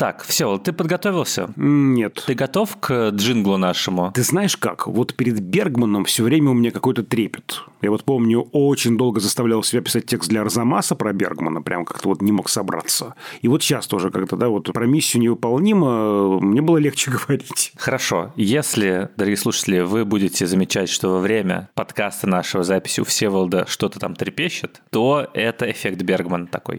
Так, все, ты подготовился? Нет. Ты готов к джинглу нашему? Ты знаешь как? Вот перед Бергманом все время у меня какой-то трепет. Я вот помню, очень долго заставлял себя писать текст для Арзамаса про Бергмана, прям как-то вот не мог собраться. И вот сейчас тоже как-то, да, вот про миссию невыполнима мне было легче говорить. Хорошо. Если, дорогие слушатели, вы будете замечать, что во время подкаста нашего записи у Всеволода что-то там трепещет, то это эффект Бергмана такой.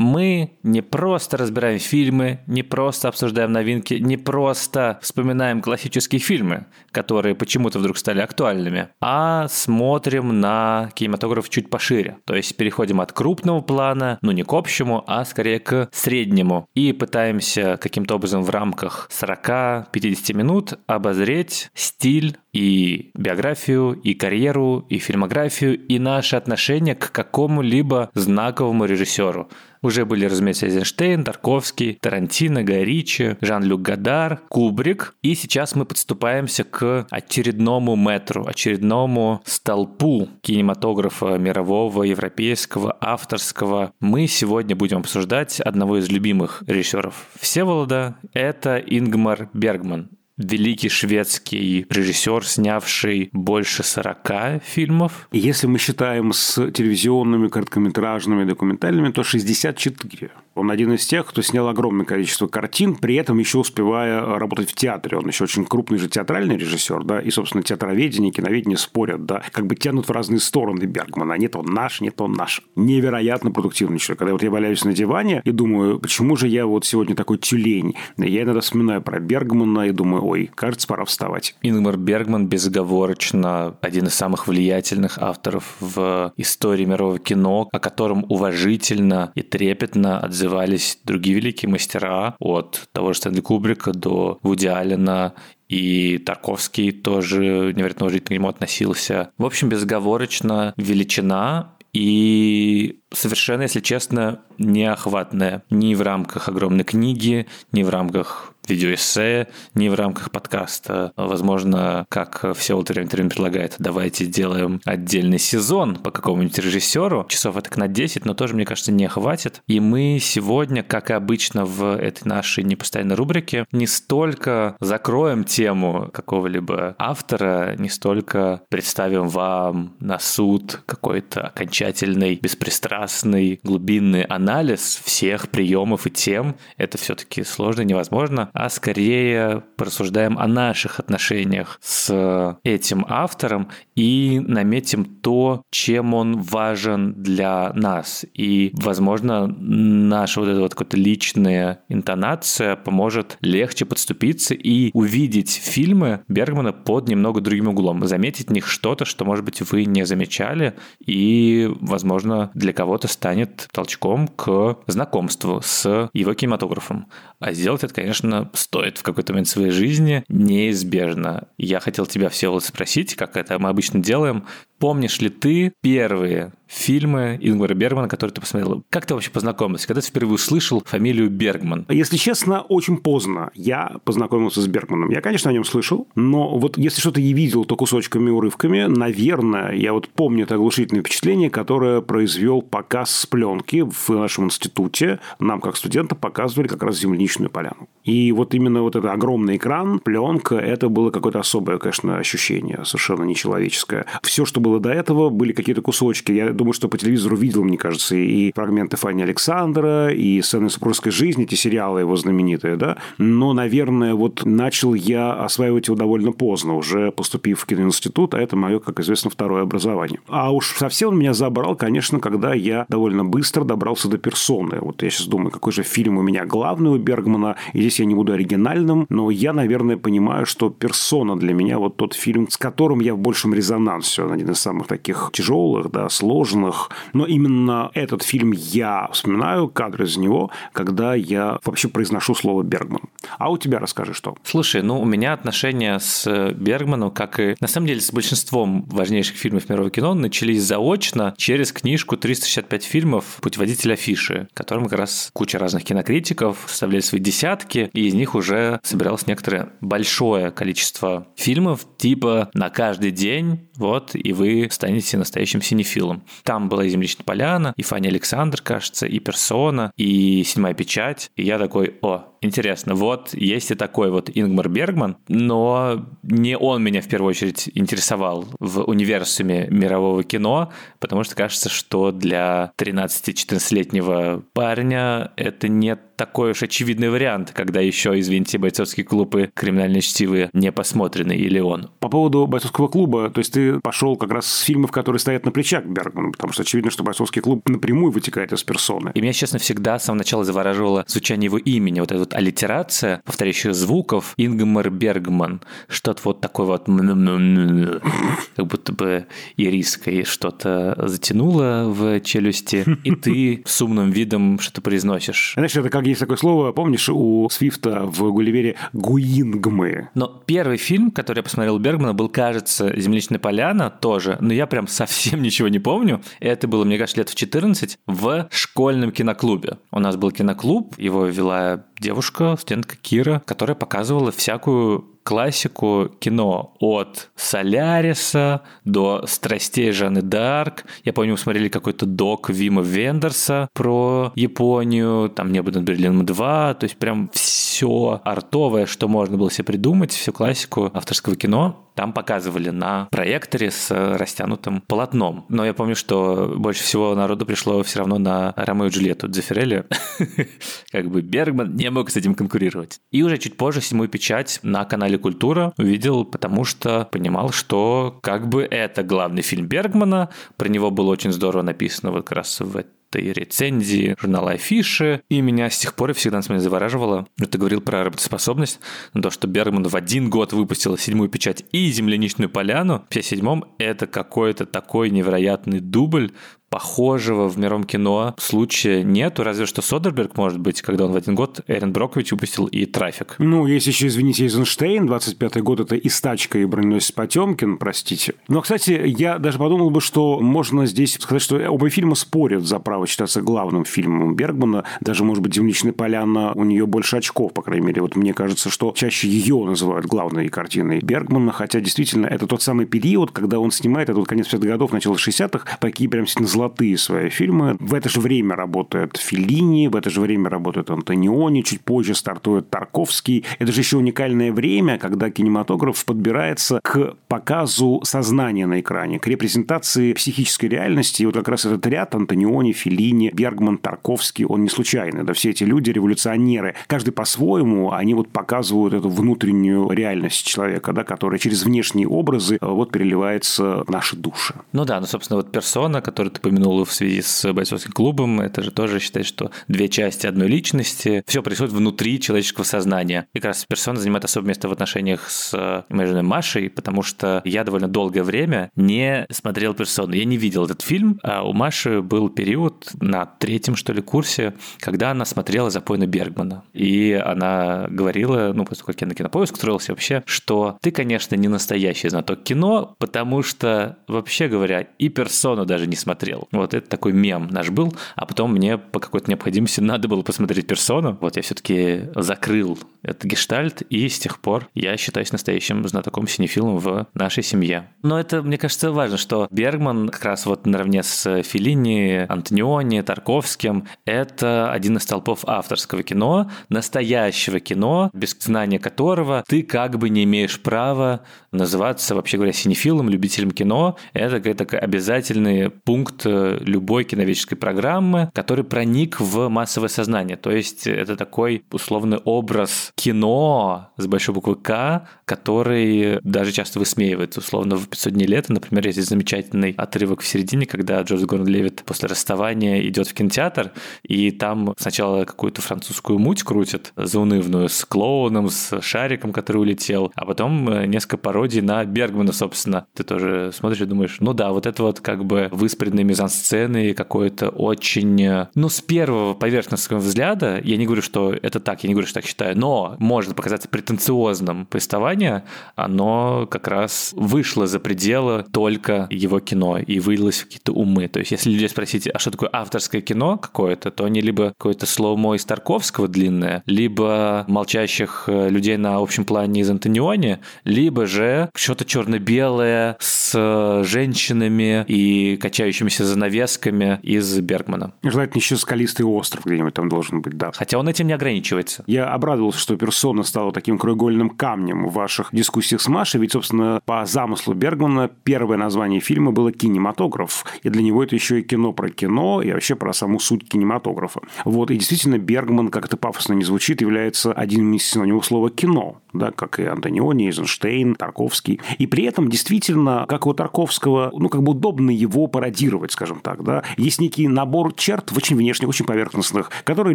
мы не просто разбираем фильмы, не просто обсуждаем новинки, не просто вспоминаем классические фильмы, которые почему-то вдруг стали актуальными, а смотрим на кинематограф чуть пошире. То есть переходим от крупного плана, ну не к общему, а скорее к среднему. И пытаемся каким-то образом в рамках 40-50 минут обозреть стиль и биографию, и карьеру, и фильмографию, и наше отношение к какому-либо знаковому режиссеру. Уже были, разумеется, Эйзенштейн, Тарковский, Тарантино, Гай Ричи, Жан-Люк Гадар, Кубрик. И сейчас мы подступаемся к очередному метру, очередному столпу кинематографа мирового, европейского, авторского. Мы сегодня будем обсуждать одного из любимых режиссеров Всеволода. Это Ингмар Бергман великий шведский режиссер, снявший больше 40 фильмов. Если мы считаем с телевизионными, короткометражными, документальными, то 64. Он один из тех, кто снял огромное количество картин, при этом еще успевая работать в театре. Он еще очень крупный же театральный режиссер, да, и, собственно, театроведение, киноведение спорят, да, как бы тянут в разные стороны Бергмана. Нет, он наш, нет, он наш. Невероятно продуктивный человек. Когда вот я валяюсь на диване и думаю, почему же я вот сегодня такой тюлень? Я иногда вспоминаю про Бергмана и думаю, ой, кажется, пора вставать. Ингмар Бергман безоговорочно один из самых влиятельных авторов в истории мирового кино, о котором уважительно и трепетно отзывались другие великие мастера, от того же Стэнли Кубрика до Вуди Аллена и Тарковский тоже невероятно уважительно к нему относился. В общем, безоговорочно величина и совершенно, если честно, неохватная ни в рамках огромной книги, ни в рамках видеоэссе, не в рамках подкаста. Возможно, как все время предлагает, давайте сделаем отдельный сезон по какому-нибудь режиссеру. Часов это на 10, но тоже, мне кажется, не хватит. И мы сегодня, как и обычно в этой нашей непостоянной рубрике, не столько закроем тему какого-либо автора, не столько представим вам на суд какой-то окончательный, беспристрастный, глубинный анализ всех приемов и тем. Это все-таки сложно, невозможно а скорее порассуждаем о наших отношениях с этим автором и наметим то, чем он важен для нас. И, возможно, наша вот эта вот какая-то личная интонация поможет легче подступиться и увидеть фильмы Бергмана под немного другим углом, заметить в них что-то, что, может быть, вы не замечали, и, возможно, для кого-то станет толчком к знакомству с его кинематографом. А сделать это, конечно, стоит в какой-то момент своей жизни неизбежно. Я хотел тебя, все спросить, как это мы обычно делаем. Помнишь ли ты первые фильмы Ингмара Бергмана, которые ты посмотрел? Как ты вообще познакомился? Когда ты впервые услышал фамилию Бергман? Если честно, очень поздно я познакомился с Бергманом. Я, конечно, о нем слышал, но вот если что-то я видел, то кусочками, урывками, наверное, я вот помню это оглушительное впечатление, которое произвел показ с пленки в нашем институте. Нам, как студентам, показывали как раз земляничную поляну. И вот именно вот этот огромный экран, пленка, это было какое-то особое, конечно, ощущение, совершенно нечеловеческое. Все, что было до этого, были какие-то кусочки. Я думаю, что по телевизору видел, мне кажется, и фрагменты Фани Александра, и сцены супружеской жизни, эти сериалы его знаменитые, да. Но, наверное, вот начал я осваивать его довольно поздно, уже поступив в киноинститут, а это мое, как известно, второе образование. А уж совсем он меня забрал, конечно, когда я довольно быстро добрался до персоны. Вот я сейчас думаю, какой же фильм у меня главный у Бергмана, и здесь я не буду оригинальным, но я, наверное, понимаю, что персона для меня вот тот фильм, с которым я в большем резонансе, он один из самых таких тяжелых, да, сложных, сложных, но именно этот фильм я вспоминаю, кадры из него, когда я вообще произношу слово Бергман. А у тебя расскажи, что? Слушай, ну, у меня отношения с Бергманом, как и, на самом деле, с большинством важнейших фильмов мирового кино, начались заочно через книжку «365 фильмов. Путеводитель афиши», которым как раз куча разных кинокритиков составляли свои десятки, и из них уже собиралось некоторое большое количество фильмов, типа «На каждый день», вот, и вы станете настоящим синефилом. Там была и «Земличная поляна», и Фанни Александр, кажется, и «Персона», и «Седьмая печать», и я такой, о, интересно, вот есть и такой вот Ингмар Бергман, но не он меня в первую очередь интересовал в универсуме мирового кино, потому что кажется, что для 13-14-летнего парня это не такой уж очевидный вариант, когда еще, извините, бойцовские клубы криминальные чтивы не посмотрены, или он. По поводу бойцовского клуба, то есть ты пошел как раз с фильмов, которые стоят на плечах Бергмана, потому что очевидно, что бойцовский клуб напрямую вытекает из персоны. И меня, честно, всегда с самого начала завораживало звучание его имени, вот эта вот аллитерация повторяющих звуков Ингмар Бергман, что-то вот такое вот как будто бы ириской что-то затянуло в челюсти, и ты с умным видом что-то произносишь. Знаешь, это как есть такое слово, помнишь, у Свифта в Гулливере «гуингмы». Но первый фильм, который я посмотрел Бергмана, был, кажется, «Земляничная поляна» тоже, но я прям совсем ничего не помню. Это было, мне кажется, лет в 14 в школьном киноклубе. У нас был киноклуб, его вела девушка, студентка Кира, которая показывала всякую классику кино от Соляриса до Страстей Жанны Дарк. Я помню, мы смотрели какой-то док Вима Вендерса про Японию, там «Небо над Берлином 2», то есть прям все артовое, что можно было себе придумать, всю классику авторского кино там показывали на проекторе с растянутым полотном. Но я помню, что больше всего народу пришло все равно на Ромео и Джульетту Дзефирелли. как бы Бергман не мог с этим конкурировать. И уже чуть позже седьмую печать на канале Культура увидел, потому что понимал, что как бы это главный фильм Бергмана, про него было очень здорово написано вот как раз в и рецензии журнала Афиши, и меня с тех пор всегда на завораживало. Ну, ты говорил про работоспособность, но то, что Бергман в один год выпустил седьмую печать и земляничную поляну, в 57-м это какой-то такой невероятный дубль, похожего в мировом кино случая нету, разве что Содерберг, может быть, когда он в один год Эрин Брокович выпустил и «Трафик». Ну, есть еще, извините, Эйзенштейн, 25-й год, это и «Стачка», и «Броненосец Потемкин», простите. Но, кстати, я даже подумал бы, что можно здесь сказать, что оба фильма спорят за право считаться главным фильмом Бергмана. Даже, может быть, «Земличная поляна» у нее больше очков, по крайней мере. Вот мне кажется, что чаще ее называют главной картиной Бергмана, хотя действительно это тот самый период, когда он снимает, это вот конец 50-х годов, начало 60-х, такие прям сильно золотые свои фильмы. В это же время работает Феллини, в это же время работает Антониони, чуть позже стартует Тарковский. Это же еще уникальное время, когда кинематограф подбирается к показу сознания на экране, к репрезентации психической реальности. И вот как раз этот ряд Антониони, Феллини, Бергман, Тарковский, он не случайный. Да, все эти люди революционеры. Каждый по-своему, они вот показывают эту внутреннюю реальность человека, да, которая через внешние образы э, вот переливается в наши души. Ну да, ну, собственно, вот персона, которую ты помянул в связи с бойцовским клубом, это же тоже считает, что две части одной личности, все происходит внутри человеческого сознания. И как раз персона занимает особое место в отношениях с моей женой Машей, потому что я довольно долгое время не смотрел персону. Я не видел этот фильм, а у Маши был период на третьем, что ли, курсе, когда она смотрела «Запойна Бергмана». И она говорила, ну, после того, как я на кинопоиск устроился вообще, что ты, конечно, не настоящий знаток кино, потому что, вообще говоря, и персону даже не смотрел. Вот это такой мем наш был, а потом мне по какой-то необходимости надо было посмотреть персону. Вот я все-таки закрыл этот гештальт, и с тех пор я считаюсь настоящим знатоком синефилом в нашей семье. Но это, мне кажется, важно, что Бергман как раз вот наравне с Филини, Антониони, Тарковским, это один из столпов авторского кино, настоящего кино, без знания которого ты как бы не имеешь права называться, вообще говоря, синефилом, любителем кино. Это какой-то обязательный пункт любой киноведческой программы, который проник в массовое сознание. То есть это такой условный образ кино с большой буквы К, который даже часто высмеивается. Условно в 500 дней лета, например, есть замечательный отрывок в середине, когда Джордж Горн Левит после расставания идет в кинотеатр, и там сначала какую-то французскую муть крутит, заунывную, с клоуном, с шариком, который улетел, а потом э, несколько пародий на Бергмана, собственно. Ты тоже смотришь и думаешь, ну да, вот это вот как бы выспренными мизансцены, какой-то очень... Ну, с первого поверхностного взгляда, я не говорю, что это так, я не говорю, что так считаю, но может показаться претенциозным повествование, оно как раз вышло за пределы только его кино и вылилось в какие-то умы. То есть, если людей спросить, а что такое авторское кино какое-то, то они либо какое-то слоумо из Тарковского длинное, либо молчащих э, людей на общем плане из Антониони, либо же что-то черно-белое с э, женщинами и качающимися занавесками из Бергмана. Желательно еще скалистый остров где-нибудь там должен быть, да. Хотя он этим не ограничивается. Я обрадовался, что персона стала таким краеугольным камнем в ваших дискуссиях с Машей, ведь, собственно, по замыслу Бергмана первое название фильма было «Кинематограф», и для него это еще и кино про кино, и вообще про саму суть кинематографа. Вот, и действительно, Бергман, как это пафосно не звучит, является одним из синонимов слова «кино», да, как и Антониони, Эйзенштейн, Тарковский. И при этом, действительно, как у Тарковского, ну, как бы удобно его пародировать, скажем так, да. Есть некий набор черт, очень внешних, очень поверхностных, которые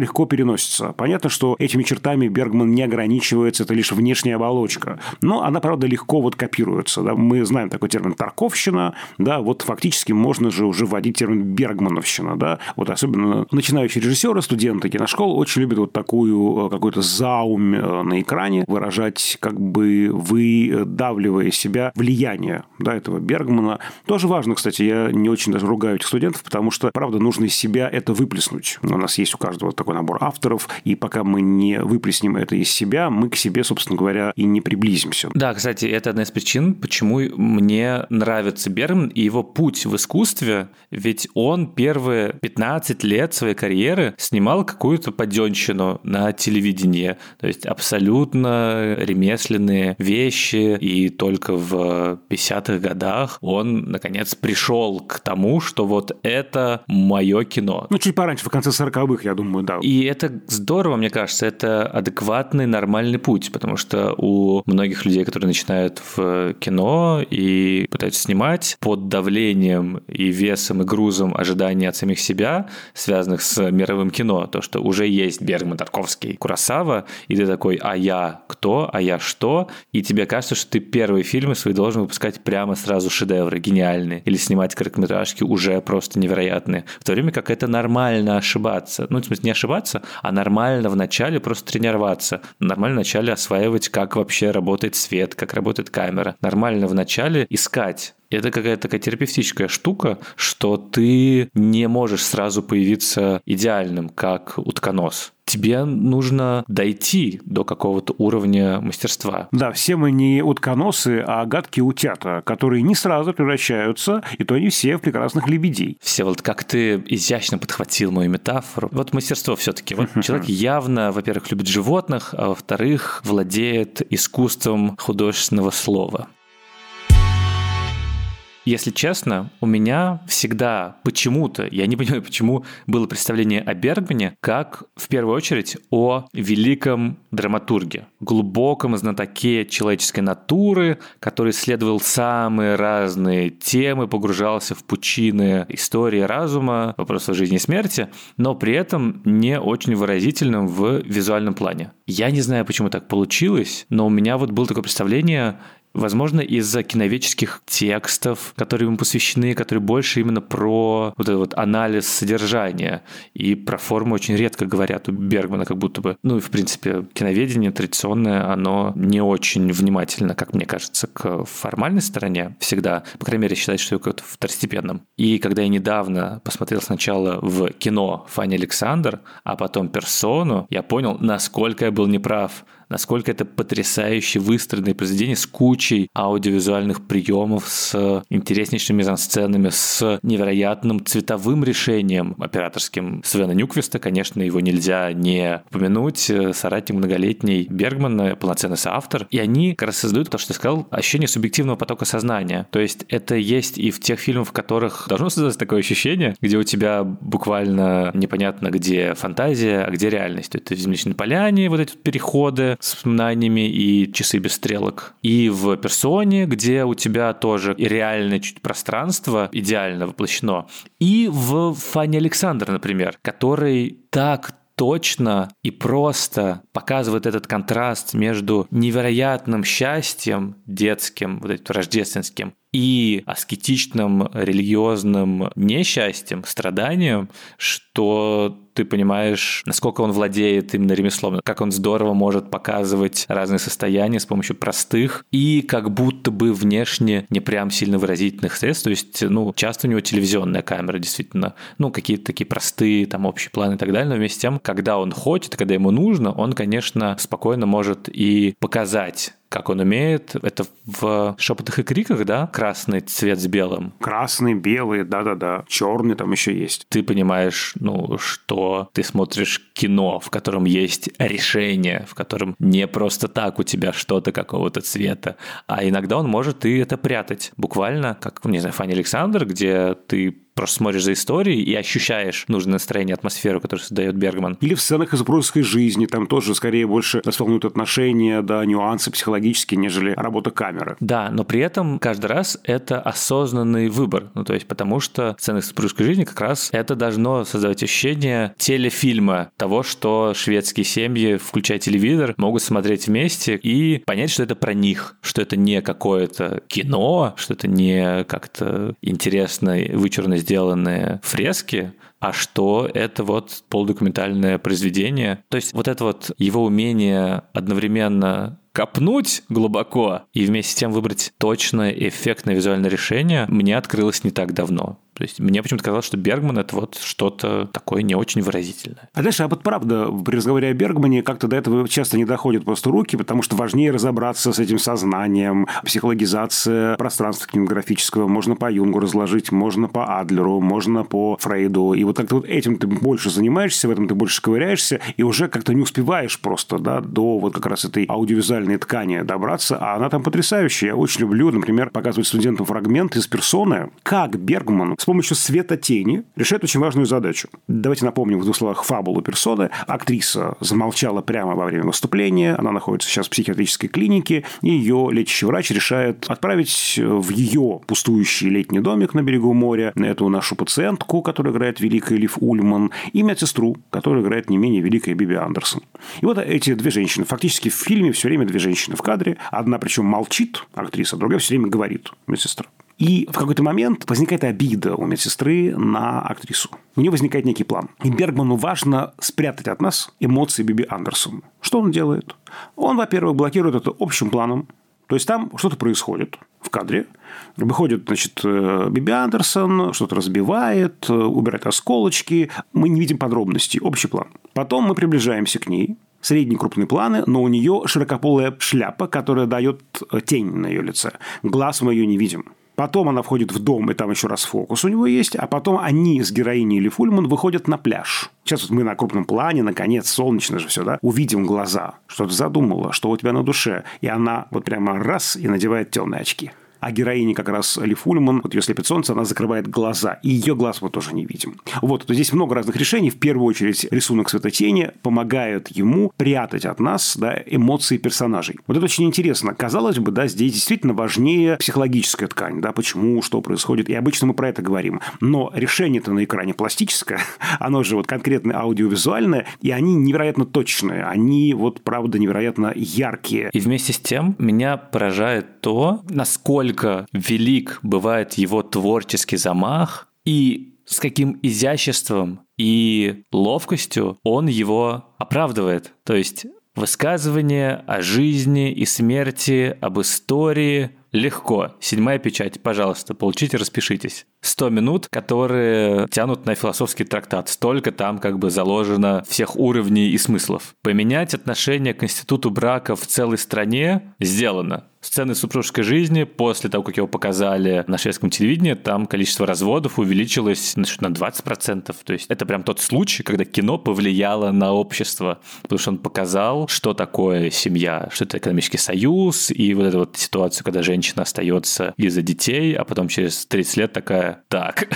легко переносятся. Понятно, что этими чертами Бергман не ограничивается, это лишь внешняя оболочка. Но она, правда, легко вот копируется. Да? Мы знаем такой термин «тарковщина», да, вот фактически можно же уже вводить термин «бергмановщина», да, вот особенно начинающие режиссеры, студенты киношкол очень любят вот такую э, какой-то заум э, на экране выражать, как бы выдавливая себя влияние, да, этого Бергмана. Тоже важно, кстати, я не очень даже ругаю этих студентов, потому что, правда, нужно из себя это выплеснуть. У нас есть у каждого такой набор авторов, и пока мы не выплеснем это из себя, мы к себе, собственно говоря, и не приблизимся. Да, кстати, это одна из причин, почему мне нравится Бергман и его путь в искусстве, ведь он первые 15 лет своей карьеры снимал какую-то поденщину на телевидении, то есть абсолютно ремесленные вещи, и только в 50-х годах он, наконец, пришел к тому, что вот это мое кино. Ну, чуть пораньше, в конце 40-х, я думаю, да. И это здорово, мне кажется, это адекватный, нормальный путь, потому что у многих людей, которые начинают в кино и пытаются снимать под давлением и весом и грузом ожиданий от самих себя, связанных с мировым кино, то, что уже есть Бергман, Тарковский, Курасава, и ты такой, а я кто, а я что, и тебе кажется, что ты первые фильмы свои должен выпускать прямо сразу шедевры, гениальные, или снимать короткометражки уже просто невероятные, в то время как это нормально ошибаться, ну, в смысле, не ошибаться, а нормально вначале просто тренироваться, нормально вначале осваивать, как вообще работает свет, как работает камера, нормально вначале искать это какая-то такая терапевтическая штука, что ты не можешь сразу появиться идеальным, как утконос тебе нужно дойти до какого-то уровня мастерства. Да, все мы не утконосы, а гадкие утята, которые не сразу превращаются, и то не все в прекрасных лебедей. Все вот как ты изящно подхватил мою метафору. Вот мастерство все-таки. Вот человек явно, во-первых, любит животных, а во-вторых, владеет искусством художественного слова. Если честно, у меня всегда почему-то, я не понимаю, почему, было представление о Бергмане как, в первую очередь, о великом драматурге, глубоком знатоке человеческой натуры, который исследовал самые разные темы, погружался в пучины истории разума, вопросов жизни и смерти, но при этом не очень выразительным в визуальном плане. Я не знаю, почему так получилось, но у меня вот было такое представление, Возможно, из-за киновеческих текстов, которые ему посвящены, которые больше именно про вот этот вот анализ содержания. И про форму очень редко говорят у Бергмана, как будто бы, ну и в принципе киноведение традиционное, оно не очень внимательно, как мне кажется, к формальной стороне всегда. По крайней мере, считает, что это второстепенным. И когда я недавно посмотрел сначала в кино Фанни Александр, а потом персону, я понял, насколько я был неправ насколько это потрясающе выстроенное произведение с кучей аудиовизуальных приемов, с интереснейшими мизансценами, с невероятным цветовым решением операторским Свена Нюквиста. Конечно, его нельзя не упомянуть. Соратник многолетний Бергман, полноценный соавтор. И они как раз создают то, что ты сказал, ощущение субъективного потока сознания. То есть это есть и в тех фильмах, в которых должно создаться такое ощущение, где у тебя буквально непонятно, где фантазия, а где реальность. Это в «Земляничной поляне» вот эти переходы, с воспоминаниями и часы без стрелок. И в персоне, где у тебя тоже реальное чуть пространство идеально воплощено. И в Фане Александр, например, который так точно и просто показывает этот контраст между невероятным счастьем детским, вот этим рождественским, и аскетичным религиозным несчастьем, страданием, что ты понимаешь, насколько он владеет именно ремеслом, как он здорово может показывать разные состояния с помощью простых и как будто бы внешне не прям сильно выразительных средств. То есть, ну, часто у него телевизионная камера, действительно, ну, какие-то такие простые, там, общие планы и так далее, но вместе с тем, когда он хочет, когда ему нужно, он, конечно, спокойно может и показать как он умеет. Это в шепотах и криках, да? Красный цвет с белым. Красный, белый, да-да-да. Черный там еще есть. Ты понимаешь, ну, что ты смотришь кино, в котором есть решение, в котором не просто так у тебя что-то какого-то цвета, а иногда он может и это прятать. Буквально, как, не знаю, Фанни Александр, где ты просто смотришь за историей и ощущаешь нужное настроение, атмосферу, которую создает Бергман. Или в сценах из супружеской жизни, там тоже скорее больше нас волнуют отношения, да, нюансы психологические, нежели работа камеры. Да, но при этом каждый раз это осознанный выбор, ну то есть потому что сцены из супружеской жизни как раз это должно создавать ощущение телефильма, того, что шведские семьи, включая телевизор, могут смотреть вместе и понять, что это про них, что это не какое-то кино, что это не как-то интересно вычурно сделанные фрески, а что это вот полудокументальное произведение. То есть вот это вот его умение одновременно копнуть глубоко и вместе с тем выбрать точное эффектное визуальное решение мне открылось не так давно. То есть мне почему-то казалось, что Бергман это вот что-то такое не очень выразительное. А знаешь, а вот правда, при разговоре о Бергмане как-то до этого часто не доходят просто руки, потому что важнее разобраться с этим сознанием, психологизация пространства кинематографического. Можно по Юнгу разложить, можно по Адлеру, можно по Фрейду. И вот как-то вот этим ты больше занимаешься, в этом ты больше ковыряешься, и уже как-то не успеваешь просто да, до вот как раз этой аудиовизуальной ткани добраться, а она там потрясающая. Я очень люблю, например, показывать студентам фрагмент из персоны, как Бергман помощью света тени решает очень важную задачу. Давайте напомним в двух словах фабулу персоны. Актриса замолчала прямо во время выступления. Она находится сейчас в психиатрической клинике. И ее лечащий врач решает отправить в ее пустующий летний домик на берегу моря эту нашу пациентку, которая играет великая Лив Ульман, и медсестру, которая играет не менее великая Биби Андерсон. И вот эти две женщины. Фактически в фильме все время две женщины в кадре. Одна причем молчит, актриса, другая все время говорит, медсестра. И в какой-то момент возникает обида у медсестры на актрису. У нее возникает некий план. И Бергману важно спрятать от нас эмоции Биби Андерсон. Что он делает? Он, во-первых, блокирует это общим планом. То есть там что-то происходит в кадре. Выходит, значит, э, Биби Андерсон, что-то разбивает, э, убирает осколочки. Мы не видим подробностей, общий план. Потом мы приближаемся к ней, средние крупные планы, но у нее широкополая шляпа, которая дает э, тень на ее лице. Глаз мы ее не видим. Потом она входит в дом, и там еще раз фокус у него есть. А потом они с героиней или Фульман выходят на пляж. Сейчас вот мы на крупном плане, наконец, солнечно же все, да, увидим глаза. Что ты задумала, что у тебя на душе. И она вот прямо раз и надевает темные очки а героиня как раз Ли Фульман, вот ее слепит солнце, она закрывает глаза, и ее глаз мы тоже не видим. Вот, то здесь много разных решений. В первую очередь рисунок светотени помогает ему прятать от нас да, эмоции персонажей. Вот это очень интересно. Казалось бы, да, здесь действительно важнее психологическая ткань, да, почему, что происходит, и обычно мы про это говорим. Но решение-то на экране пластическое, оно же вот конкретно аудиовизуальное, и они невероятно точные, они вот, правда, невероятно яркие. И вместе с тем меня поражает то, насколько насколько велик бывает его творческий замах и с каким изяществом и ловкостью он его оправдывает. То есть высказывание о жизни и смерти, об истории легко. Седьмая печать, пожалуйста, получите, распишитесь. 100 минут, которые тянут на философский трактат. Столько там как бы заложено всех уровней и смыслов. Поменять отношение к институту брака в целой стране сделано сцены супружеской жизни, после того, как его показали на шведском телевидении, там количество разводов увеличилось значит, на 20%. То есть это прям тот случай, когда кино повлияло на общество, потому что он показал, что такое семья, что это экономический союз, и вот эту вот ситуацию, когда женщина остается из-за детей, а потом через 30 лет такая, так,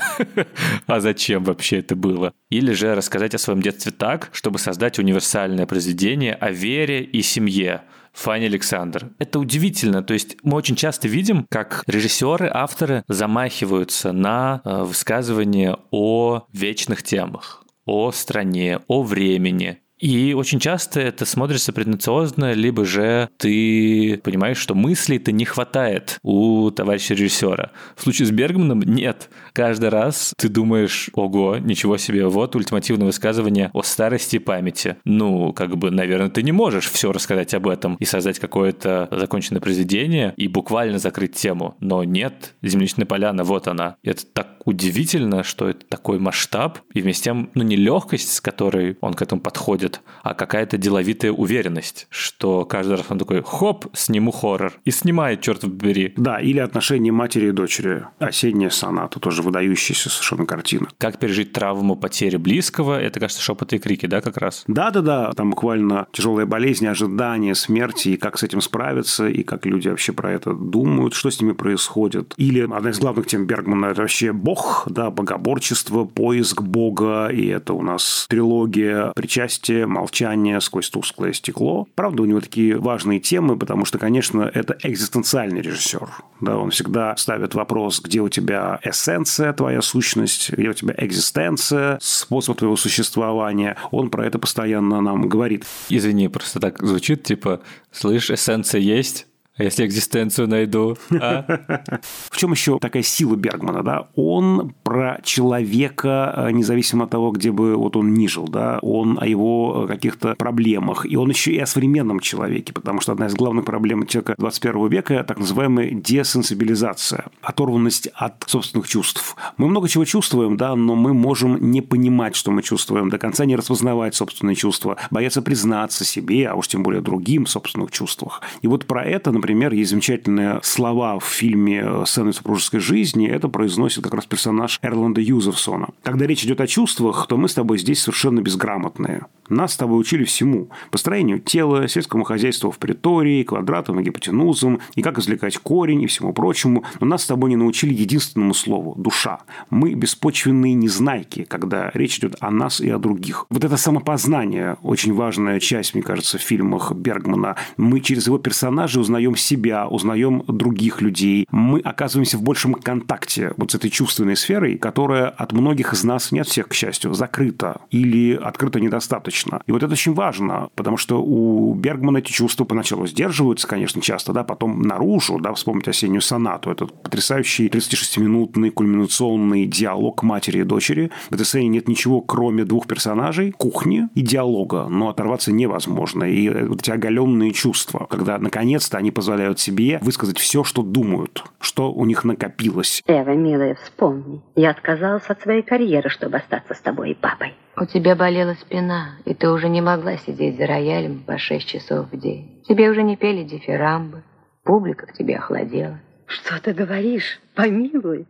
а зачем вообще это было? Или же рассказать о своем детстве так, чтобы создать универсальное произведение о вере и семье, Фанни Александр. Это удивительно. То есть мы очень часто видим, как режиссеры, авторы замахиваются на э, высказывание о вечных темах, о стране, о времени. И очень часто это смотрится претенциозно, либо же ты понимаешь, что мыслей-то не хватает у товарища режиссера. В случае с Бергманом нет. Каждый раз ты думаешь, ого, ничего себе, вот ультимативное высказывание о старости памяти. Ну, как бы, наверное, ты не можешь все рассказать об этом и создать какое-то законченное произведение и буквально закрыть тему. Но нет, земляничная поляна, вот она. Это так удивительно, что это такой масштаб, и вместе с тем, ну, не легкость, с которой он к этому подходит, а какая-то деловитая уверенность, что каждый раз он такой, хоп, сниму хоррор. И снимает, черт побери. Да, или отношения матери и дочери. Осенняя соната, тоже выдающаяся совершенно картина. Как пережить травму потери близкого, это, кажется, шепоты и крики, да, как раз? Да-да-да, там буквально тяжелая болезнь, ожидание смерти, и как с этим справиться, и как люди вообще про это думают, что с ними происходит. Или одна из главных тем Бергмана – это вообще Бог, да, богоборчество, поиск Бога, и это у нас трилогия причастие, молчание сквозь тусклое стекло. Правда, у него такие важные темы, потому что, конечно, это экзистенциальный режиссер. Да, он всегда ставит вопрос, где у тебя эссенция, твоя сущность, где у тебя экзистенция, способ твоего существования. Он про это постоянно нам говорит. Извини, просто так звучит, типа, слышь, эссенция есть, а если экзистенцию найду? А? В чем еще такая сила Бергмана? Да? Он про человека, э, независимо от того, где бы вот он ни жил, да? он о его э, каких-то проблемах. И он еще и о современном человеке, потому что одна из главных проблем человека 21 века – так называемая десенсибилизация, оторванность от собственных чувств. Мы много чего чувствуем, да, но мы можем не понимать, что мы чувствуем, до конца не распознавать собственные чувства, бояться признаться себе, а уж тем более другим в собственных чувствах. И вот про это, например, например, есть замечательные слова в фильме «Сцены супружеской жизни». Это произносит как раз персонаж Эрланда Юзефсона. Когда речь идет о чувствах, то мы с тобой здесь совершенно безграмотные. Нас с тобой учили всему. Построению тела, сельскому хозяйству в притории, квадратам и гипотенузам, и как извлекать корень и всему прочему. Но нас с тобой не научили единственному слову – душа. Мы беспочвенные незнайки, когда речь идет о нас и о других. Вот это самопознание – очень важная часть, мне кажется, в фильмах Бергмана. Мы через его персонажей узнаем себя, узнаем других людей. Мы оказываемся в большем контакте вот с этой чувственной сферой, которая от многих из нас, не от всех, к счастью, закрыта или открыта недостаточно. И вот это очень важно, потому что у Бергмана эти чувства поначалу сдерживаются, конечно, часто, да, потом наружу, да, вспомнить осеннюю сонату, этот потрясающий 36-минутный кульминационный диалог матери и дочери. В этой сцене нет ничего, кроме двух персонажей, кухни и диалога, но оторваться невозможно. И вот эти оголенные чувства, когда наконец-то они позволяют себе высказать все, что думают, что у них накопилось. Эва, милая, вспомни. Я отказалась от своей карьеры, чтобы остаться с тобой и папой. У тебя болела спина, и ты уже не могла сидеть за роялем по шесть часов в день. Тебе уже не пели дифирамбы, публика к тебе охладела. Что ты говоришь? Помилуй.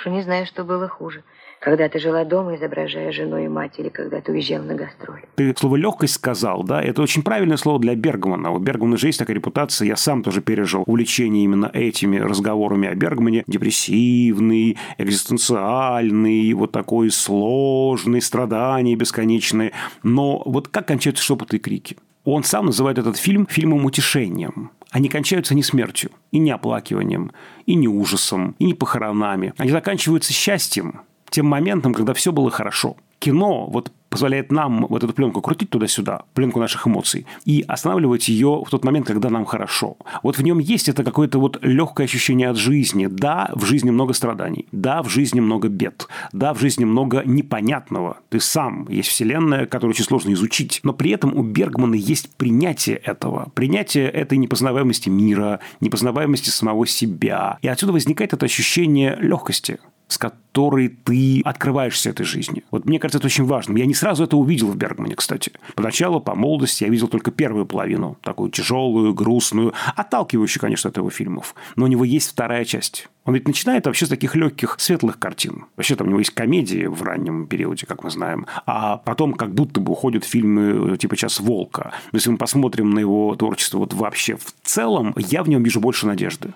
Уже не знаю, что было хуже когда ты жила дома, изображая жену и мать, или когда ты уезжал на гастроли. Ты слово «легкость» сказал, да? Это очень правильное слово для Бергмана. У Бергмана же есть такая репутация. Я сам тоже пережил увлечение именно этими разговорами о Бергмане. Депрессивный, экзистенциальный, вот такой сложный, страдания бесконечные. Но вот как кончаются шепоты и крики? Он сам называет этот фильм фильмом утешением. Они кончаются не смертью, и не оплакиванием, и не ужасом, и не похоронами. Они заканчиваются счастьем, тем моментом, когда все было хорошо. Кино вот позволяет нам вот эту пленку крутить туда-сюда, пленку наших эмоций, и останавливать ее в тот момент, когда нам хорошо. Вот в нем есть это какое-то вот легкое ощущение от жизни. Да, в жизни много страданий. Да, в жизни много бед. Да, в жизни много непонятного. Ты сам. Есть вселенная, которую очень сложно изучить. Но при этом у Бергмана есть принятие этого. Принятие этой непознаваемости мира, непознаваемости самого себя. И отсюда возникает это ощущение легкости с которой ты открываешься этой жизни. Вот мне кажется, это очень важно. Я не сразу это увидел в Бергмане, кстати. Поначалу, по молодости, я видел только первую половину, такую тяжелую, грустную, отталкивающую, конечно, от его фильмов. Но у него есть вторая часть. Он ведь начинает вообще с таких легких, светлых картин. Вообще там у него есть комедии в раннем периоде, как мы знаем. А потом как будто бы уходят фильмы типа «Час волка». Но если мы посмотрим на его творчество вот вообще в целом, я в нем вижу больше надежды.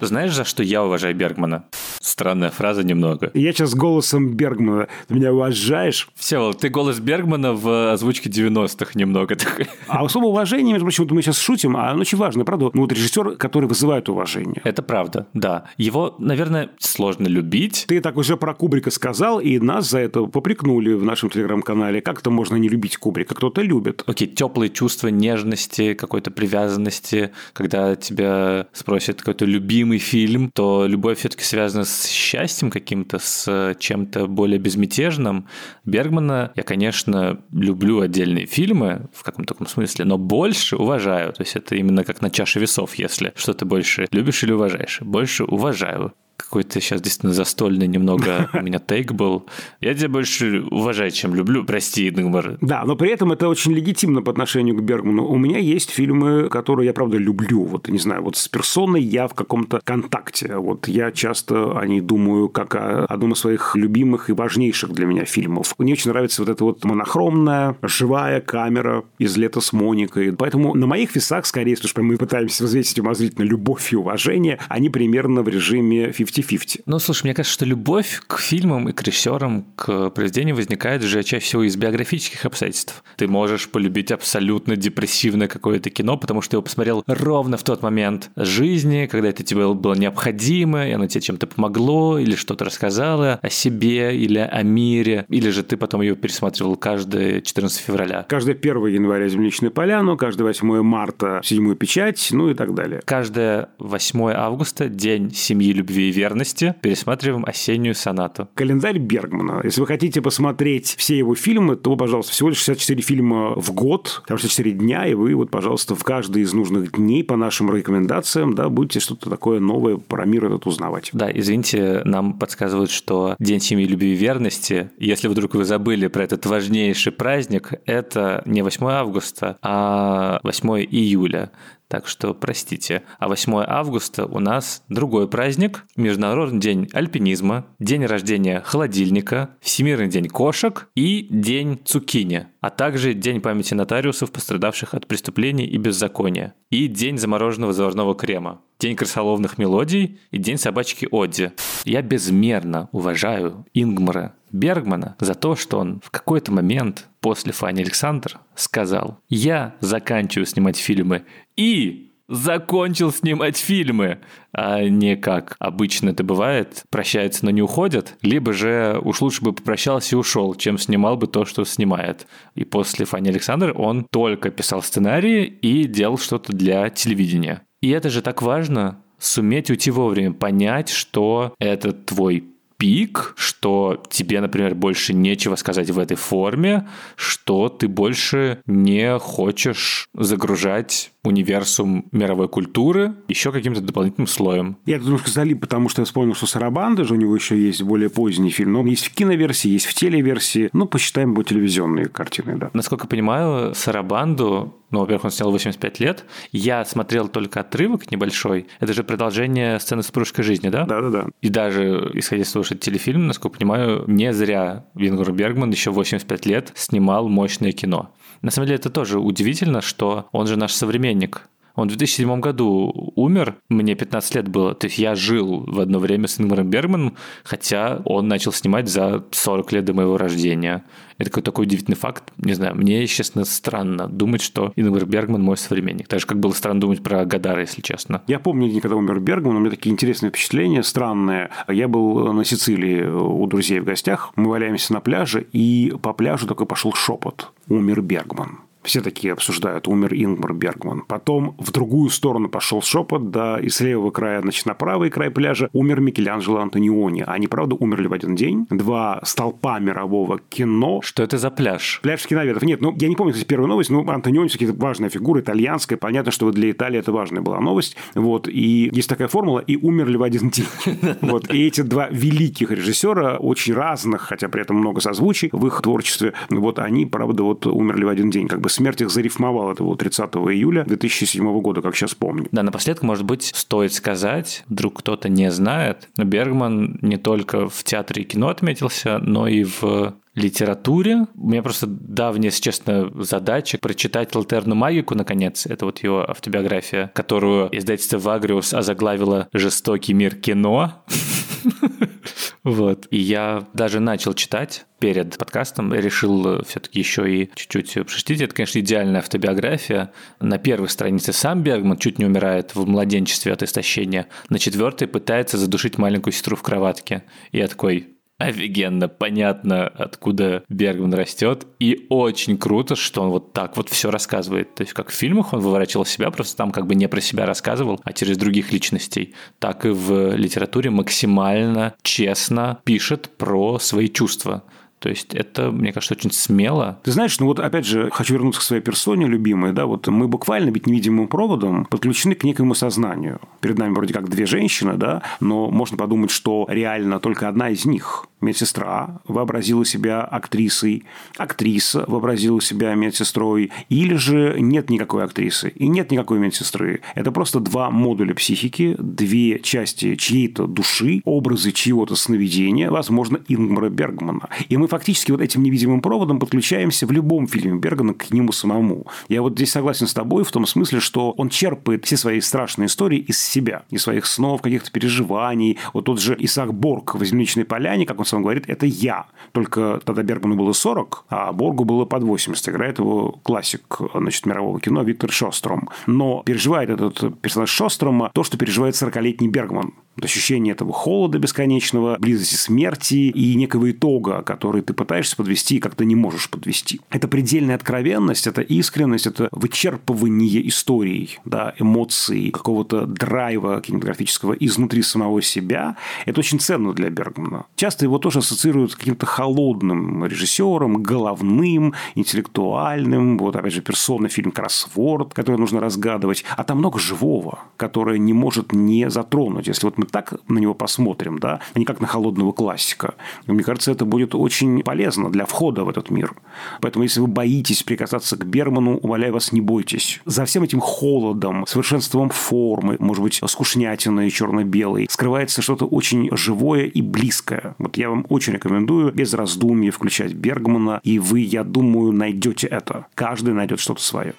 Знаешь, за что я уважаю Бергмана? Странная фраза немного. Я сейчас голосом Бергмана. Ты меня уважаешь? Все, ты голос Бергмана в озвучке 90-х немного. А особо уважение, между прочим, вот мы сейчас шутим, а оно очень важно, правда? Ну, вот режиссер, который вызывает уважение. Это правда, да. Его, наверное, сложно любить. Ты так уже про Кубрика сказал, и нас за это попрекнули в нашем телеграм-канале. Как это можно не любить Кубрика? Кто-то любит. Окей, теплые чувства нежности, какой-то привязанности, когда тебя спросят какой-то любимый фильм, то любовь все-таки связана с счастьем каким-то, с чем-то более безмятежным. Бергмана я, конечно, люблю отдельные фильмы в каком-то таком смысле, но больше уважаю. То есть это именно как на чаше весов, если что ты больше любишь или уважаешь. Больше уважаю какой-то сейчас действительно застольный немного у меня тейк был. Я тебя больше уважаю, чем люблю. Прости, Ингмар. Да, но при этом это очень легитимно по отношению к Бергману. У меня есть фильмы, которые я, правда, люблю. Вот, не знаю, вот с персоной я в каком-то контакте. Вот я часто о ней думаю как о одном из своих любимых и важнейших для меня фильмов. Мне очень нравится вот эта вот монохромная, живая камера из «Лета с Моникой». Поэтому на моих весах, скорее, потому что мы пытаемся взвесить умозрительно любовь и уважение, они примерно в режиме 50-50. Ну, слушай, мне кажется, что любовь к фильмам и к режиссерам, к произведению возникает же чаще всего из биографических обстоятельств. Ты можешь полюбить абсолютно депрессивное какое-то кино, потому что его посмотрел ровно в тот момент жизни, когда это тебе было необходимо, и оно тебе чем-то помогло, или что-то рассказало о себе, или о мире, или же ты потом ее пересматривал каждое 14 февраля. Каждое 1 января «Земляничную поляну», каждое 8 марта «Седьмую печать», ну и так далее. Каждое 8 августа – день семьи, любви и верности, пересматриваем осеннюю сонату. Календарь Бергмана. Если вы хотите посмотреть все его фильмы, то, пожалуйста, всего лишь 64 фильма в год, там 64 дня, и вы вот, пожалуйста, в каждый из нужных дней по нашим рекомендациям, да, будете что-то такое новое про мир этот узнавать. Да, извините, нам подсказывают, что День семьи, любви и верности, если вдруг вы забыли про этот важнейший праздник, это не 8 августа, а 8 июля. Так что простите. А 8 августа у нас другой праздник. Международный день альпинизма, день рождения холодильника, Всемирный день кошек и день цукини. А также день памяти нотариусов, пострадавших от преступлений и беззакония. И день замороженного заварного крема. День крысоловных мелодий и день собачки Одди. Я безмерно уважаю Ингмара Бергмана за то, что он в какой-то момент после Фани Александр сказал «Я заканчиваю снимать фильмы и закончил снимать фильмы, а не как обычно это бывает, прощается, но не уходят, либо же уж лучше бы попрощался и ушел, чем снимал бы то, что снимает. И после Фани Александр он только писал сценарии и делал что-то для телевидения. И это же так важно, суметь уйти вовремя, понять, что это твой пик, что тебе, например, больше нечего сказать в этой форме, что ты больше не хочешь загружать универсум мировой культуры еще каким-то дополнительным слоем. Я немножко залип, потому что я вспомнил, что Сарабанда же у него еще есть более поздний фильм. Но он есть в киноверсии, есть в телеверсии. Ну, посчитаем его телевизионные картины, да. Насколько я понимаю, Сарабанду ну, во-первых, он снял 85 лет. Я смотрел только отрывок небольшой. Это же продолжение сцены супружеской жизни, да? Да-да-да. И даже, исходя из того, что это телефильм, насколько понимаю, не зря Вингур Бергман еще 85 лет снимал мощное кино. На самом деле это тоже удивительно, что он же наш современник. Он в 2007 году умер, мне 15 лет было. То есть я жил в одно время с Ингмаром Бергманом, хотя он начал снимать за 40 лет до моего рождения. Это какой-то такой удивительный факт. Не знаю, мне, честно, странно думать, что Ингмар Бергман мой современник. Так же, как было странно думать про Гадара, если честно. Я помню, когда умер Бергман, у меня такие интересные впечатления, странные. Я был на Сицилии у друзей в гостях, мы валяемся на пляже, и по пляжу такой пошел шепот. Умер Бергман. Все такие обсуждают, умер Ингмар Бергман. Потом в другую сторону пошел шепот, да, и с левого края, значит, на правый край пляжа умер Микеланджело Антониони. Они, правда, умерли в один день. Два столпа мирового кино. Что это за пляж? Пляж киноведов. Нет, ну, я не помню, кстати, первую новость, но Антониони все-таки важная фигура, итальянская. Понятно, что для Италии это важная была новость. Вот, и есть такая формула, и умерли в один день. Вот, и эти два великих режиссера, очень разных, хотя при этом много созвучий в их творчестве, вот они, правда, вот умерли в один день, как бы смерть их зарифмовал. Это было 30 июля 2007 года, как сейчас помню. Да, напоследок, может быть, стоит сказать, вдруг кто-то не знает, Бергман не только в театре и кино отметился, но и в литературе. У меня просто давняя, если честно, задача прочитать «Латерну магику», наконец. Это вот его автобиография, которую издательство «Вагриус» озаглавило «Жестокий мир кино». Вот. И я даже начал читать перед подкастом, решил все-таки еще и чуть-чуть прочтить. Это, конечно, идеальная автобиография. На первой странице сам Бергман чуть не умирает в младенчестве от истощения. На четвертой пытается задушить маленькую сестру в кроватке. И я такой, офигенно, понятно, откуда Бергман растет, и очень круто, что он вот так вот все рассказывает. То есть как в фильмах он выворачивал себя, просто там как бы не про себя рассказывал, а через других личностей, так и в литературе максимально честно пишет про свои чувства. То есть это, мне кажется, очень смело. Ты знаешь, ну вот опять же, хочу вернуться к своей персоне любимой, да, вот мы буквально ведь невидимым проводом подключены к некому сознанию. Перед нами вроде как две женщины, да, но можно подумать, что реально только одна из них медсестра вообразила себя актрисой, актриса вообразила себя медсестрой, или же нет никакой актрисы и нет никакой медсестры. Это просто два модуля психики, две части чьей-то души, образы чьего-то сновидения, возможно, Ингмара Бергмана. И мы фактически вот этим невидимым проводом подключаемся в любом фильме Бергмана к нему самому. Я вот здесь согласен с тобой в том смысле, что он черпает все свои страшные истории из себя, из своих снов, каких-то переживаний. Вот тот же Исаак Борг в «Земляничной поляне», как он сам говорит, это я. Только тогда Бергману было 40, а Боргу было под 80. Играет его классик значит, мирового кино Виктор Шостром. Но переживает этот персонаж Шострома то, что переживает 40-летний Бергман. Ощущение этого холода бесконечного, близости смерти и некого итога, который ты пытаешься подвести и как-то не можешь подвести. Это предельная откровенность, это искренность, это вычерпывание историй, да, эмоций, какого-то драйва кинематографического изнутри самого себя. Это очень ценно для Бергмана. Часто его тоже ассоциируют с каким-то холодным режиссером, головным, интеллектуальным. Вот, опять же, персона фильм «Кроссворд», который нужно разгадывать. А там много живого, которое не может не затронуть. Если вот мы так на него посмотрим, да, а не как на холодного классика. Мне кажется, это будет очень полезно для входа в этот мир. Поэтому, если вы боитесь прикасаться к Берману, умоляю вас, не бойтесь. За всем этим холодом, совершенством формы, может быть, скучнятиной черно-белой, скрывается что-то очень живое и близкое. Вот я вам очень рекомендую без раздумий включать Бергмана, и вы, я думаю, найдете это. Каждый найдет что-то свое.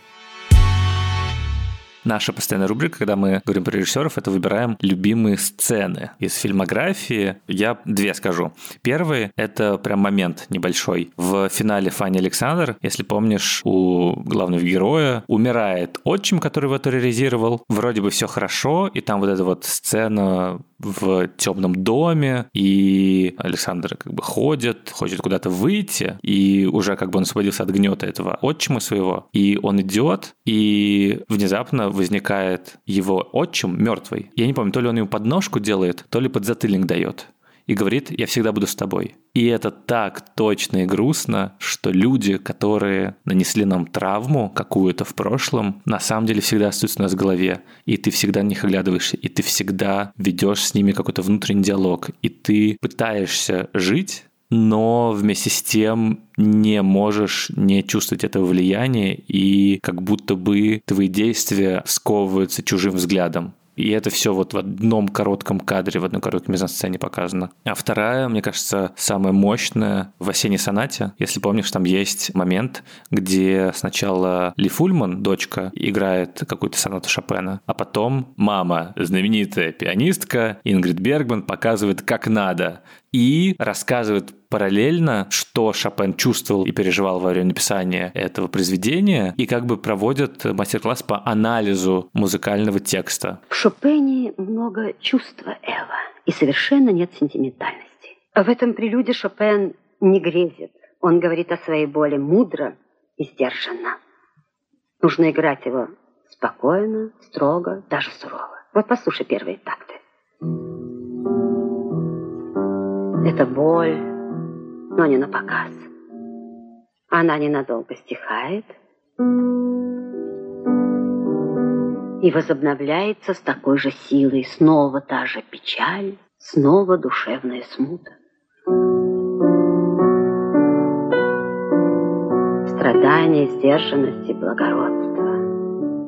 Наша постоянная рубрика, когда мы говорим про режиссеров, это выбираем любимые сцены. Из фильмографии я две скажу. Первый — это прям момент небольшой. В финале Фанни Александр, если помнишь, у главного героя умирает отчим, который его терроризировал. Вроде бы все хорошо, и там вот эта вот сцена в темном доме, и Александр как бы ходит, хочет куда-то выйти, и уже как бы он освободился от гнета этого отчима своего, и он идет, и внезапно возникает его отчим мертвый. Я не помню, то ли он ему подножку делает, то ли подзатыльник дает и говорит, я всегда буду с тобой. И это так точно и грустно, что люди, которые нанесли нам травму какую-то в прошлом, на самом деле всегда остаются у нас в голове. И ты всегда на них оглядываешься, и ты всегда ведешь с ними какой-то внутренний диалог. И ты пытаешься жить, но вместе с тем не можешь не чувствовать этого влияния, и как будто бы твои действия сковываются чужим взглядом. И это все вот в одном коротком кадре, в одной короткой мизансцене показано. А вторая, мне кажется, самая мощная в «Осенней сонате». Если помнишь, там есть момент, где сначала Ли Фульман, дочка, играет какую-то сонату Шопена, а потом мама, знаменитая пианистка Ингрид Бергман, показывает, как надо и рассказывает параллельно, что Шопен чувствовал и переживал во время написания этого произведения, и как бы проводят мастер-класс по анализу музыкального текста. В Шопене много чувства, Эва, и совершенно нет сентиментальности. В этом прелюде Шопен не грезит. Он говорит о своей боли мудро и сдержанно. Нужно играть его спокойно, строго, даже сурово. Вот послушай первые такты. Это боль, но не на показ. Она ненадолго стихает и возобновляется с такой же силой. Снова та же печаль, снова душевная смута. Страдания, сдержанность и благородство.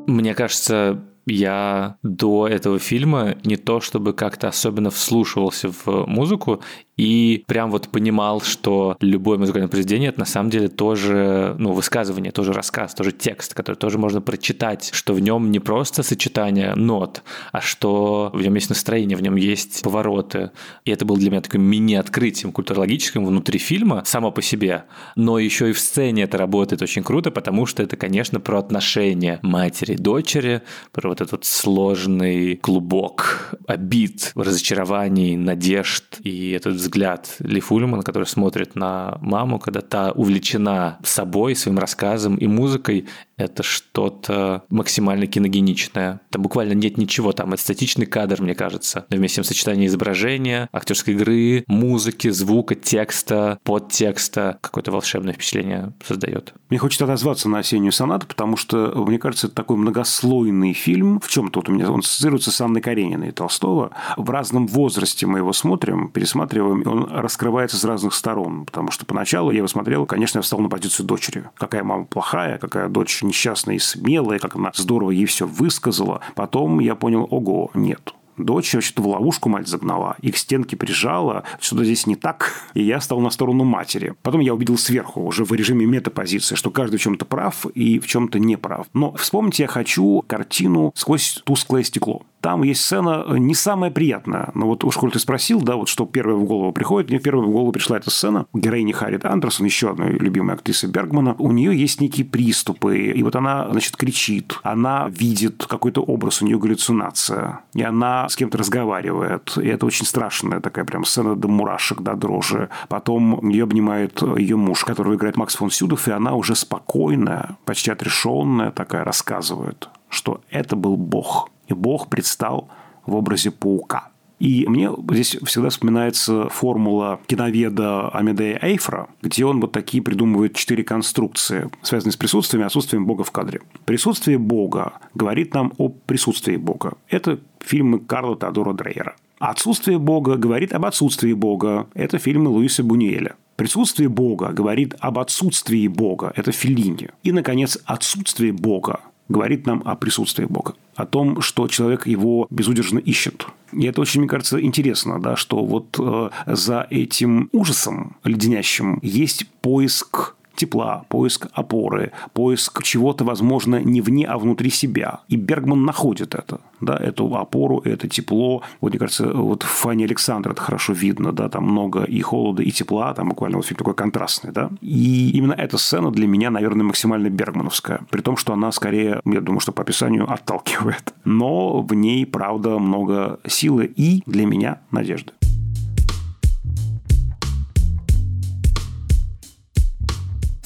Мне кажется, я до этого фильма не то чтобы как-то особенно вслушивался в музыку, и прям вот понимал, что любое музыкальное произведение это на самом деле тоже ну, высказывание, тоже рассказ, тоже текст, который тоже можно прочитать, что в нем не просто сочетание нот, а что в нем есть настроение, в нем есть повороты. И это было для меня таким мини-открытием культурологическим внутри фильма само по себе. Но еще и в сцене это работает очень круто, потому что это, конечно, про отношения матери и дочери, про вот этот сложный клубок обид, разочарований, надежд и этот взгляд Ли Фульман, который смотрит на маму, когда та увлечена собой, своим рассказом и музыкой, это что-то максимально киногеничное. Там буквально нет ничего, там это статичный кадр, мне кажется. Но вместе с сочетанием изображения, актерской игры, музыки, звука, текста, подтекста, какое-то волшебное впечатление создает. Мне хочется отозваться на «Осеннюю сонату», потому что, мне кажется, это такой многослойный фильм. В чем тут у меня? Он ассоциируется с Анной Карениной и Толстого. В разном возрасте мы его смотрим, пересматриваем, и он раскрывается с разных сторон. Потому что поначалу я его смотрел, конечно, я встал на позицию дочери. Какая мама плохая, какая дочь несчастная и смелая, как она здорово ей все высказала. Потом я понял, ого, нет, Дочь вообще-то в ловушку мать загнала, их к стенке прижала, что-то здесь не так, и я стал на сторону матери. Потом я увидел сверху, уже в режиме метапозиции, что каждый в чем-то прав и в чем-то не прав. Но вспомнить я хочу картину «Сквозь тусклое стекло». Там есть сцена э, не самая приятная. Но вот уж коль ты спросил, да, вот что первое в голову приходит, мне первая в голову пришла эта сцена. У героини Харриет Андерсон, еще одной любимой актрисы Бергмана, у нее есть некие приступы, и вот она, значит, кричит, она видит какой-то образ, у нее галлюцинация, и она с кем-то разговаривает, и это очень страшная такая прям сцена до мурашек, до дрожи. Потом ее обнимает ее муж, который играет Макс фон Сюдов, и она уже спокойная, почти отрешенная такая рассказывает, что это был Бог и Бог предстал в образе паука. И мне здесь всегда вспоминается формула киноведа Амедея Эйфра, где он вот такие придумывает четыре конструкции, связанные с присутствием и отсутствием Бога в кадре. Присутствие Бога говорит нам о присутствии Бога. Это фильмы Карла Теодора Дрейера. Отсутствие Бога говорит об отсутствии Бога. Это фильмы Луиса Бунюэля. Присутствие Бога говорит об отсутствии Бога. Это Филини. И, наконец, отсутствие Бога говорит нам о присутствии Бога, о том, что человек его безудержно ищет. И это очень, мне кажется, интересно, да, что вот э, за этим ужасом леденящим есть поиск тепла, поиск опоры, поиск чего-то, возможно, не вне, а внутри себя. И Бергман находит это, да, эту опору, это тепло. Вот, мне кажется, вот в Фане Александра это хорошо видно, да, там много и холода, и тепла, там буквально вот фильм такой контрастный, да. И именно эта сцена для меня, наверное, максимально бергмановская, при том, что она скорее, я думаю, что по описанию отталкивает. Но в ней, правда, много силы и для меня надежды.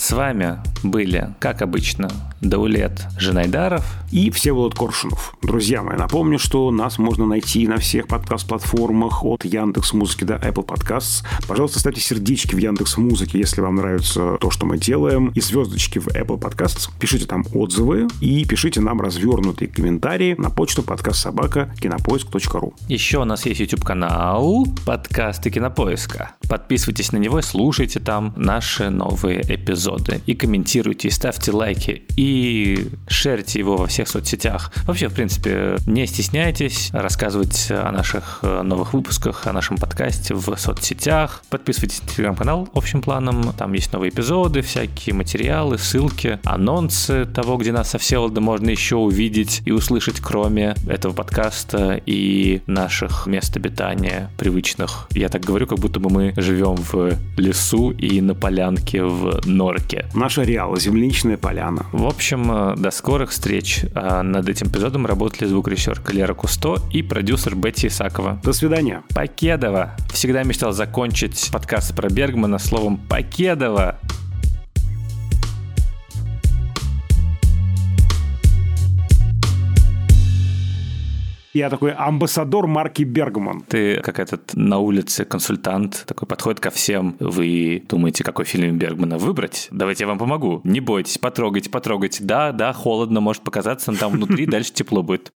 С вами были, как обычно, Даулет Женайдаров и Всеволод Коршунов. Друзья мои, напомню, что нас можно найти на всех подкаст-платформах от Яндекс Музыки до Apple Podcasts. Пожалуйста, ставьте сердечки в Яндекс Музыке, если вам нравится то, что мы делаем, и звездочки в Apple Podcasts. Пишите там отзывы и пишите нам развернутые комментарии на почту подкаст собака кинопоиск.ру. Еще у нас есть YouTube-канал подкасты Кинопоиска. Подписывайтесь на него и слушайте там наши новые эпизоды эпизоды, и комментируйте, и ставьте лайки, и шерьте его во всех соцсетях. Вообще, в принципе, не стесняйтесь рассказывать о наших э, новых выпусках, о нашем подкасте в соцсетях. Подписывайтесь на телеграм-канал общим планом, там есть новые эпизоды, всякие материалы, ссылки, анонсы того, где нас со Всеволодом можно еще увидеть и услышать, кроме этого подкаста и наших мест обитания привычных. Я так говорю, как будто бы мы живем в лесу и на полянке в Норке Нью-Йорке. Наш ареал, земляничная поляна. В общем, э, до скорых встреч. А над этим эпизодом работали звукорежиссер Калера Кусто и продюсер Бетти Исакова. До свидания. Покедова. Всегда мечтал закончить подкаст про Бергмана словом «Покедова». Я такой амбассадор марки Бергман. Ты как этот на улице консультант, такой подходит ко всем. Вы думаете, какой фильм Бергмана выбрать? Давайте я вам помогу. Не бойтесь, потрогайте, потрогайте. Да, да, холодно может показаться, но там внутри дальше тепло будет.